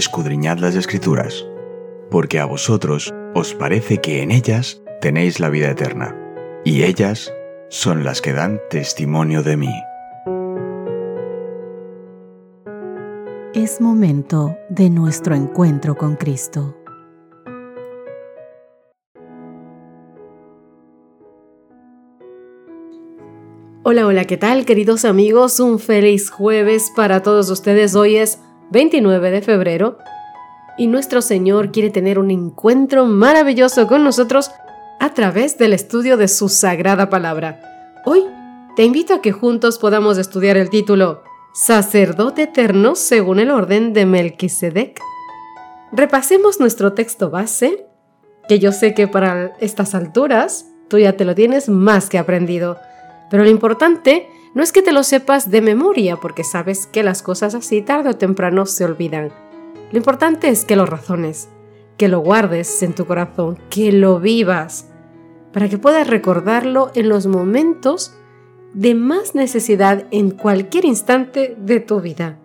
escudriñad las escrituras, porque a vosotros os parece que en ellas tenéis la vida eterna, y ellas son las que dan testimonio de mí. Es momento de nuestro encuentro con Cristo. Hola, hola, ¿qué tal queridos amigos? Un feliz jueves para todos ustedes. Hoy es 29 de febrero y nuestro Señor quiere tener un encuentro maravilloso con nosotros a través del estudio de su sagrada palabra. Hoy te invito a que juntos podamos estudiar el título Sacerdote eterno según el orden de Melquisedec. Repasemos nuestro texto base, que yo sé que para estas alturas tú ya te lo tienes más que aprendido. Pero lo importante no es que te lo sepas de memoria, porque sabes que las cosas así tarde o temprano se olvidan. Lo importante es que lo razones, que lo guardes en tu corazón, que lo vivas, para que puedas recordarlo en los momentos de más necesidad en cualquier instante de tu vida.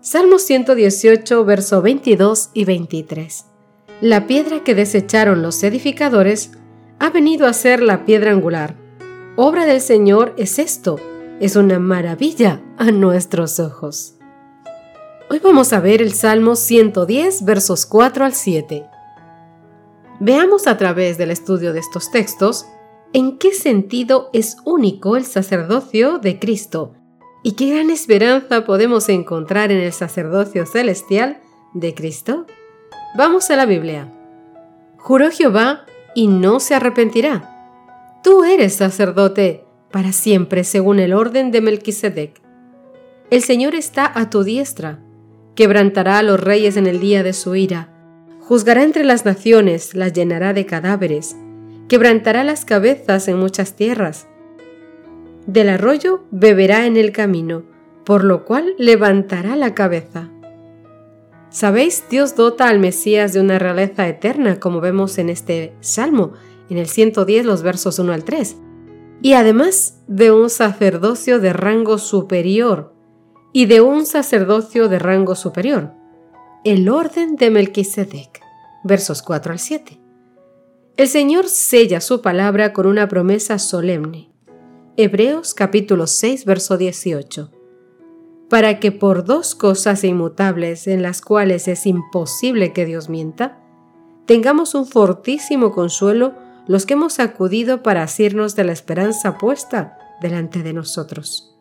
Salmo 118, verso 22 y 23. La piedra que desecharon los edificadores ha venido a ser la piedra angular obra del Señor es esto, es una maravilla a nuestros ojos. Hoy vamos a ver el Salmo 110, versos 4 al 7. Veamos a través del estudio de estos textos en qué sentido es único el sacerdocio de Cristo y qué gran esperanza podemos encontrar en el sacerdocio celestial de Cristo. Vamos a la Biblia. Juró Jehová y no se arrepentirá Tú eres sacerdote para siempre según el orden de Melquisedec. El Señor está a tu diestra, quebrantará a los reyes en el día de su ira, juzgará entre las naciones, las llenará de cadáveres, quebrantará las cabezas en muchas tierras. Del arroyo beberá en el camino, por lo cual levantará la cabeza. Sabéis, Dios dota al Mesías de una realeza eterna, como vemos en este salmo, en el 110 los versos 1 al 3, y además de un sacerdocio de rango superior y de un sacerdocio de rango superior, el orden de Melquisedec, versos 4 al 7. El Señor sella su palabra con una promesa solemne. Hebreos capítulo 6, verso 18. Para que por dos cosas inmutables en las cuales es imposible que Dios mienta, tengamos un fortísimo consuelo los que hemos acudido para asirnos de la esperanza puesta delante de nosotros.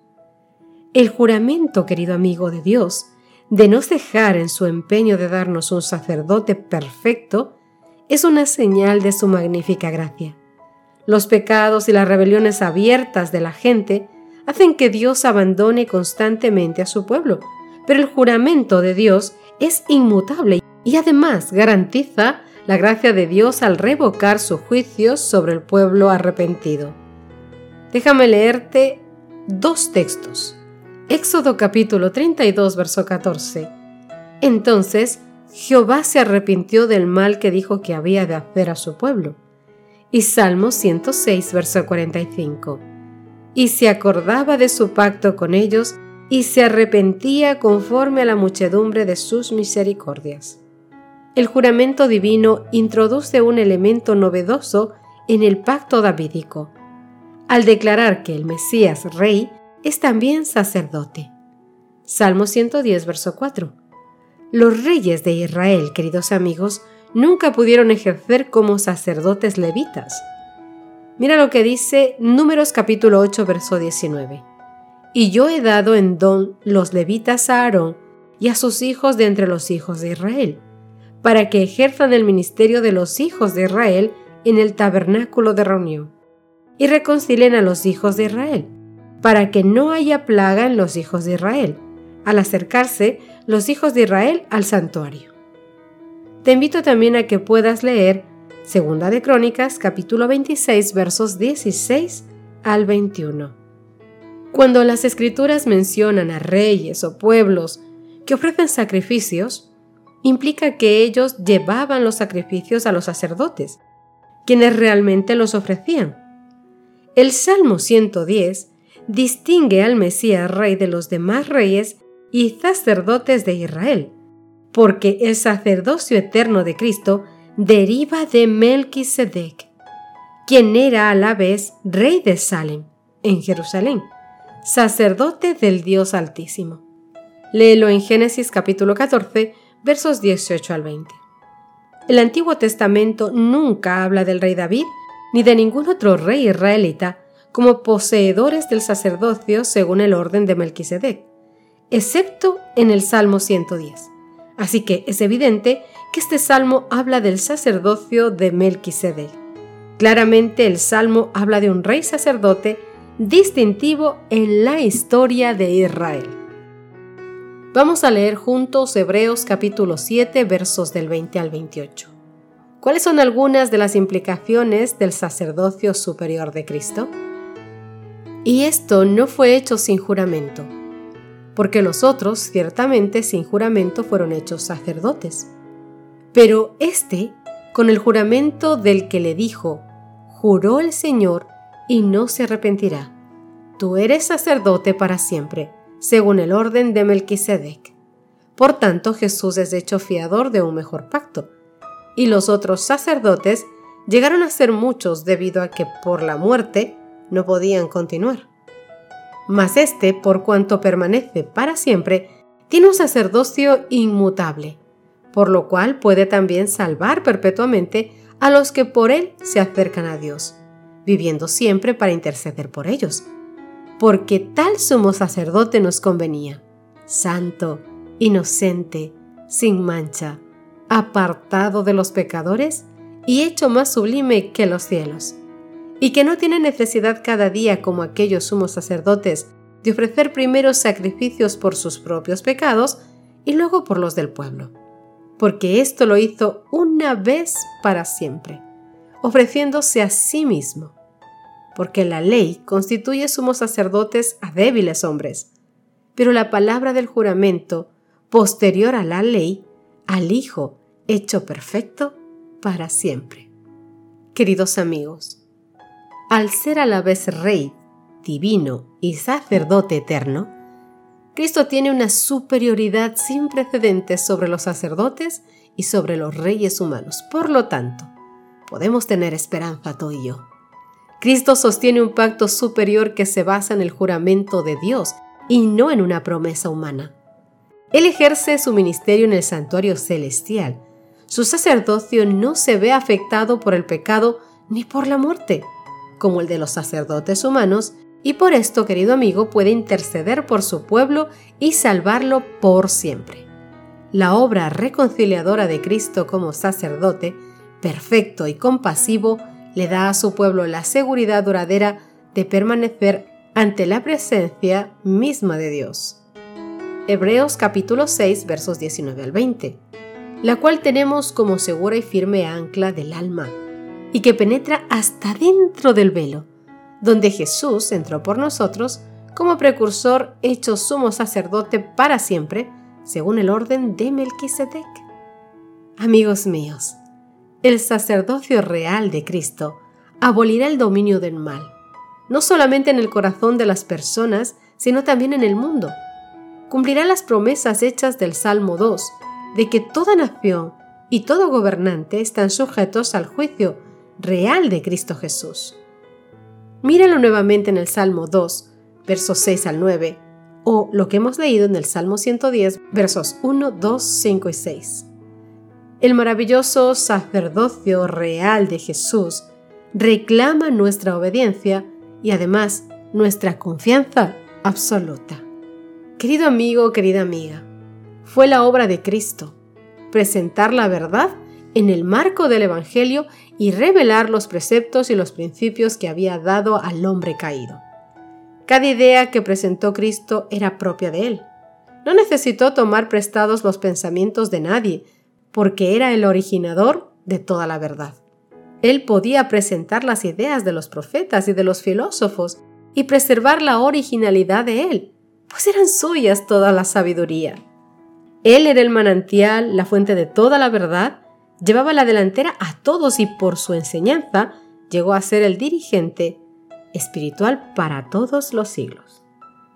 El juramento, querido amigo de Dios, de no cejar en su empeño de darnos un sacerdote perfecto, es una señal de su magnífica gracia. Los pecados y las rebeliones abiertas de la gente hacen que Dios abandone constantemente a su pueblo, pero el juramento de Dios es inmutable y además garantiza la gracia de Dios al revocar sus juicios sobre el pueblo arrepentido. Déjame leerte dos textos. Éxodo capítulo 32, verso 14. Entonces Jehová se arrepintió del mal que dijo que había de hacer a su pueblo. Y Salmo 106, verso 45. Y se acordaba de su pacto con ellos y se arrepentía conforme a la muchedumbre de sus misericordias el juramento divino introduce un elemento novedoso en el pacto davídico, al declarar que el Mesías Rey es también sacerdote. Salmo 110, verso 4. Los reyes de Israel, queridos amigos, nunca pudieron ejercer como sacerdotes levitas. Mira lo que dice Números capítulo 8, verso 19. Y yo he dado en don los levitas a Aarón y a sus hijos de entre los hijos de Israel para que ejerzan el ministerio de los hijos de Israel en el tabernáculo de reunión, y reconcilien a los hijos de Israel, para que no haya plaga en los hijos de Israel, al acercarse los hijos de Israel al santuario. Te invito también a que puedas leer Segunda de Crónicas, capítulo 26, versos 16 al 21. Cuando las escrituras mencionan a reyes o pueblos que ofrecen sacrificios, implica que ellos llevaban los sacrificios a los sacerdotes, quienes realmente los ofrecían. El Salmo 110 distingue al Mesías rey de los demás reyes y sacerdotes de Israel, porque el sacerdocio eterno de Cristo deriva de Melquisedec, quien era a la vez rey de Salem, en Jerusalén, sacerdote del Dios Altísimo. Léelo en Génesis capítulo 14, versos 18 al 20. El Antiguo Testamento nunca habla del rey David ni de ningún otro rey israelita como poseedores del sacerdocio según el orden de Melquisedec, excepto en el Salmo 110. Así que es evidente que este salmo habla del sacerdocio de Melquisedec. Claramente el salmo habla de un rey sacerdote distintivo en la historia de Israel. Vamos a leer juntos Hebreos capítulo 7 versos del 20 al 28. ¿Cuáles son algunas de las implicaciones del sacerdocio superior de Cristo? Y esto no fue hecho sin juramento, porque los otros ciertamente sin juramento fueron hechos sacerdotes. Pero éste, con el juramento del que le dijo, juró el Señor y no se arrepentirá. Tú eres sacerdote para siempre, según el orden de Melquisedec. Por tanto, Jesús es hecho fiador de un mejor pacto. Y los otros sacerdotes llegaron a ser muchos debido a que por la muerte no podían continuar. Mas este, por cuanto permanece para siempre, tiene un sacerdocio inmutable, por lo cual puede también salvar perpetuamente a los que por él se acercan a Dios, viviendo siempre para interceder por ellos. Porque tal sumo sacerdote nos convenía, santo, inocente, sin mancha, apartado de los pecadores y hecho más sublime que los cielos y que no tiene necesidad cada día como aquellos sumos sacerdotes de ofrecer primero sacrificios por sus propios pecados y luego por los del pueblo, porque esto lo hizo una vez para siempre, ofreciéndose a sí mismo, porque la ley constituye sumos sacerdotes a débiles hombres, pero la palabra del juramento, posterior a la ley, al Hijo hecho perfecto para siempre. Queridos amigos, al ser a la vez rey, divino y sacerdote eterno, Cristo tiene una superioridad sin precedentes sobre los sacerdotes y sobre los reyes humanos. Por lo tanto, podemos tener esperanza tú y yo. Cristo sostiene un pacto superior que se basa en el juramento de Dios y no en una promesa humana. Él ejerce su ministerio en el santuario celestial. Su sacerdocio no se ve afectado por el pecado ni por la muerte como el de los sacerdotes humanos, y por esto, querido amigo, puede interceder por su pueblo y salvarlo por siempre. La obra reconciliadora de Cristo como sacerdote, perfecto y compasivo, le da a su pueblo la seguridad duradera de permanecer ante la presencia misma de Dios. Hebreos capítulo 6 versos 19 al 20, la cual tenemos como segura y firme ancla del alma y que penetra hasta dentro del velo, donde Jesús entró por nosotros como precursor hecho sumo sacerdote para siempre, según el orden de Melquisedec. Amigos míos, el sacerdocio real de Cristo abolirá el dominio del mal, no solamente en el corazón de las personas, sino también en el mundo. Cumplirá las promesas hechas del Salmo 2, de que toda nación y todo gobernante están sujetos al juicio real de Cristo Jesús. Míralo nuevamente en el Salmo 2, versos 6 al 9, o lo que hemos leído en el Salmo 110, versos 1, 2, 5 y 6. El maravilloso sacerdocio real de Jesús reclama nuestra obediencia y además nuestra confianza absoluta. Querido amigo, querida amiga, fue la obra de Cristo presentar la verdad en el marco del Evangelio y revelar los preceptos y los principios que había dado al hombre caído. Cada idea que presentó Cristo era propia de él. No necesitó tomar prestados los pensamientos de nadie, porque era el originador de toda la verdad. Él podía presentar las ideas de los profetas y de los filósofos y preservar la originalidad de él, pues eran suyas toda la sabiduría. Él era el manantial, la fuente de toda la verdad, llevaba la delantera a todos y por su enseñanza llegó a ser el dirigente espiritual para todos los siglos.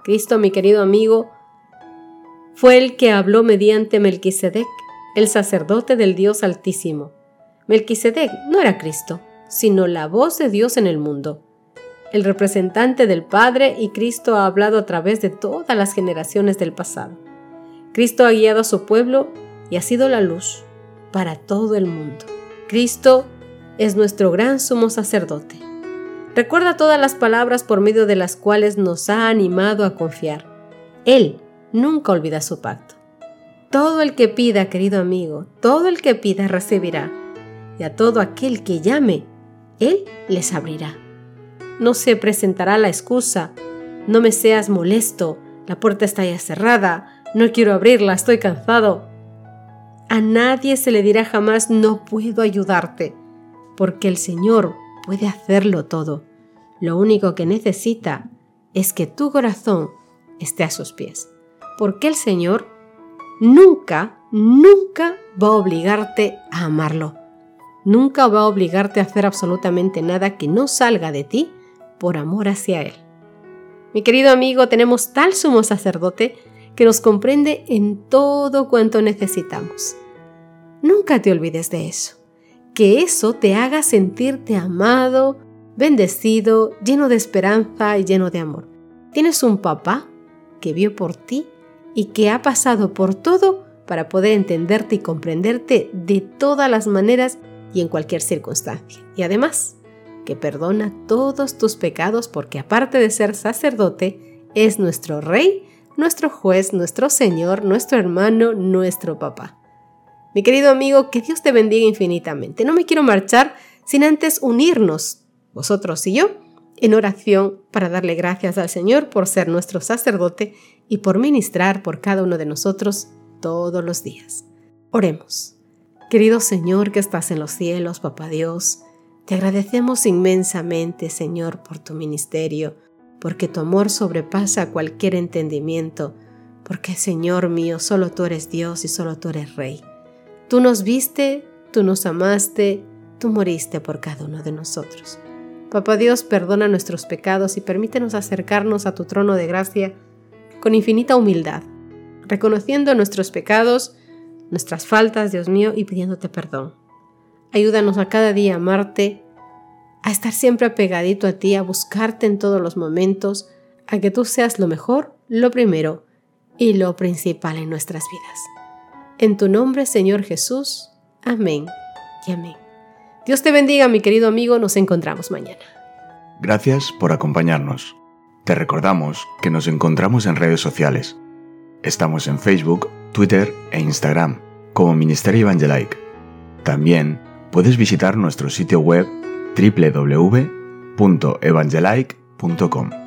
Cristo, mi querido amigo, fue el que habló mediante Melquisedec el sacerdote del Dios Altísimo. Melquisedec no era Cristo, sino la voz de Dios en el mundo. El representante del Padre y Cristo ha hablado a través de todas las generaciones del pasado. Cristo ha guiado a su pueblo y ha sido la luz para todo el mundo. Cristo es nuestro gran sumo sacerdote. Recuerda todas las palabras por medio de las cuales nos ha animado a confiar. Él nunca olvida su pacto. Todo el que pida, querido amigo, todo el que pida recibirá, y a todo aquel que llame, Él les abrirá. No se presentará la excusa, no me seas molesto, la puerta está ya cerrada, no quiero abrirla, estoy cansado. A nadie se le dirá jamás no puedo ayudarte, porque el Señor puede hacerlo todo. Lo único que necesita es que tu corazón esté a sus pies, porque el Señor nunca, nunca va a obligarte a amarlo. Nunca va a obligarte a hacer absolutamente nada que no salga de ti por amor hacia Él. Mi querido amigo, tenemos tal sumo sacerdote que nos comprende en todo cuanto necesitamos. Nunca te olvides de eso. Que eso te haga sentirte amado, bendecido, lleno de esperanza y lleno de amor. Tienes un papá que vio por ti y que ha pasado por todo para poder entenderte y comprenderte de todas las maneras y en cualquier circunstancia. Y además, que perdona todos tus pecados porque aparte de ser sacerdote, es nuestro rey, nuestro juez, nuestro señor, nuestro hermano, nuestro papá. Mi querido amigo, que Dios te bendiga infinitamente. No me quiero marchar sin antes unirnos, vosotros y yo, en oración para darle gracias al Señor por ser nuestro sacerdote y por ministrar por cada uno de nosotros todos los días. Oremos. Querido Señor que estás en los cielos, Papá Dios, te agradecemos inmensamente, Señor, por tu ministerio, porque tu amor sobrepasa cualquier entendimiento, porque, Señor mío, solo tú eres Dios y solo tú eres Rey. Tú nos viste, tú nos amaste, tú moriste por cada uno de nosotros. Papá Dios, perdona nuestros pecados y permítenos acercarnos a tu trono de gracia con infinita humildad, reconociendo nuestros pecados, nuestras faltas, Dios mío, y pidiéndote perdón. Ayúdanos a cada día amarte, a estar siempre apegadito a ti, a buscarte en todos los momentos, a que tú seas lo mejor, lo primero y lo principal en nuestras vidas. En tu nombre, Señor Jesús. Amén y amén. Dios te bendiga, mi querido amigo. Nos encontramos mañana. Gracias por acompañarnos. Te recordamos que nos encontramos en redes sociales. Estamos en Facebook, Twitter e Instagram como Ministerio Evangelike. También puedes visitar nuestro sitio web www.evangelike.com.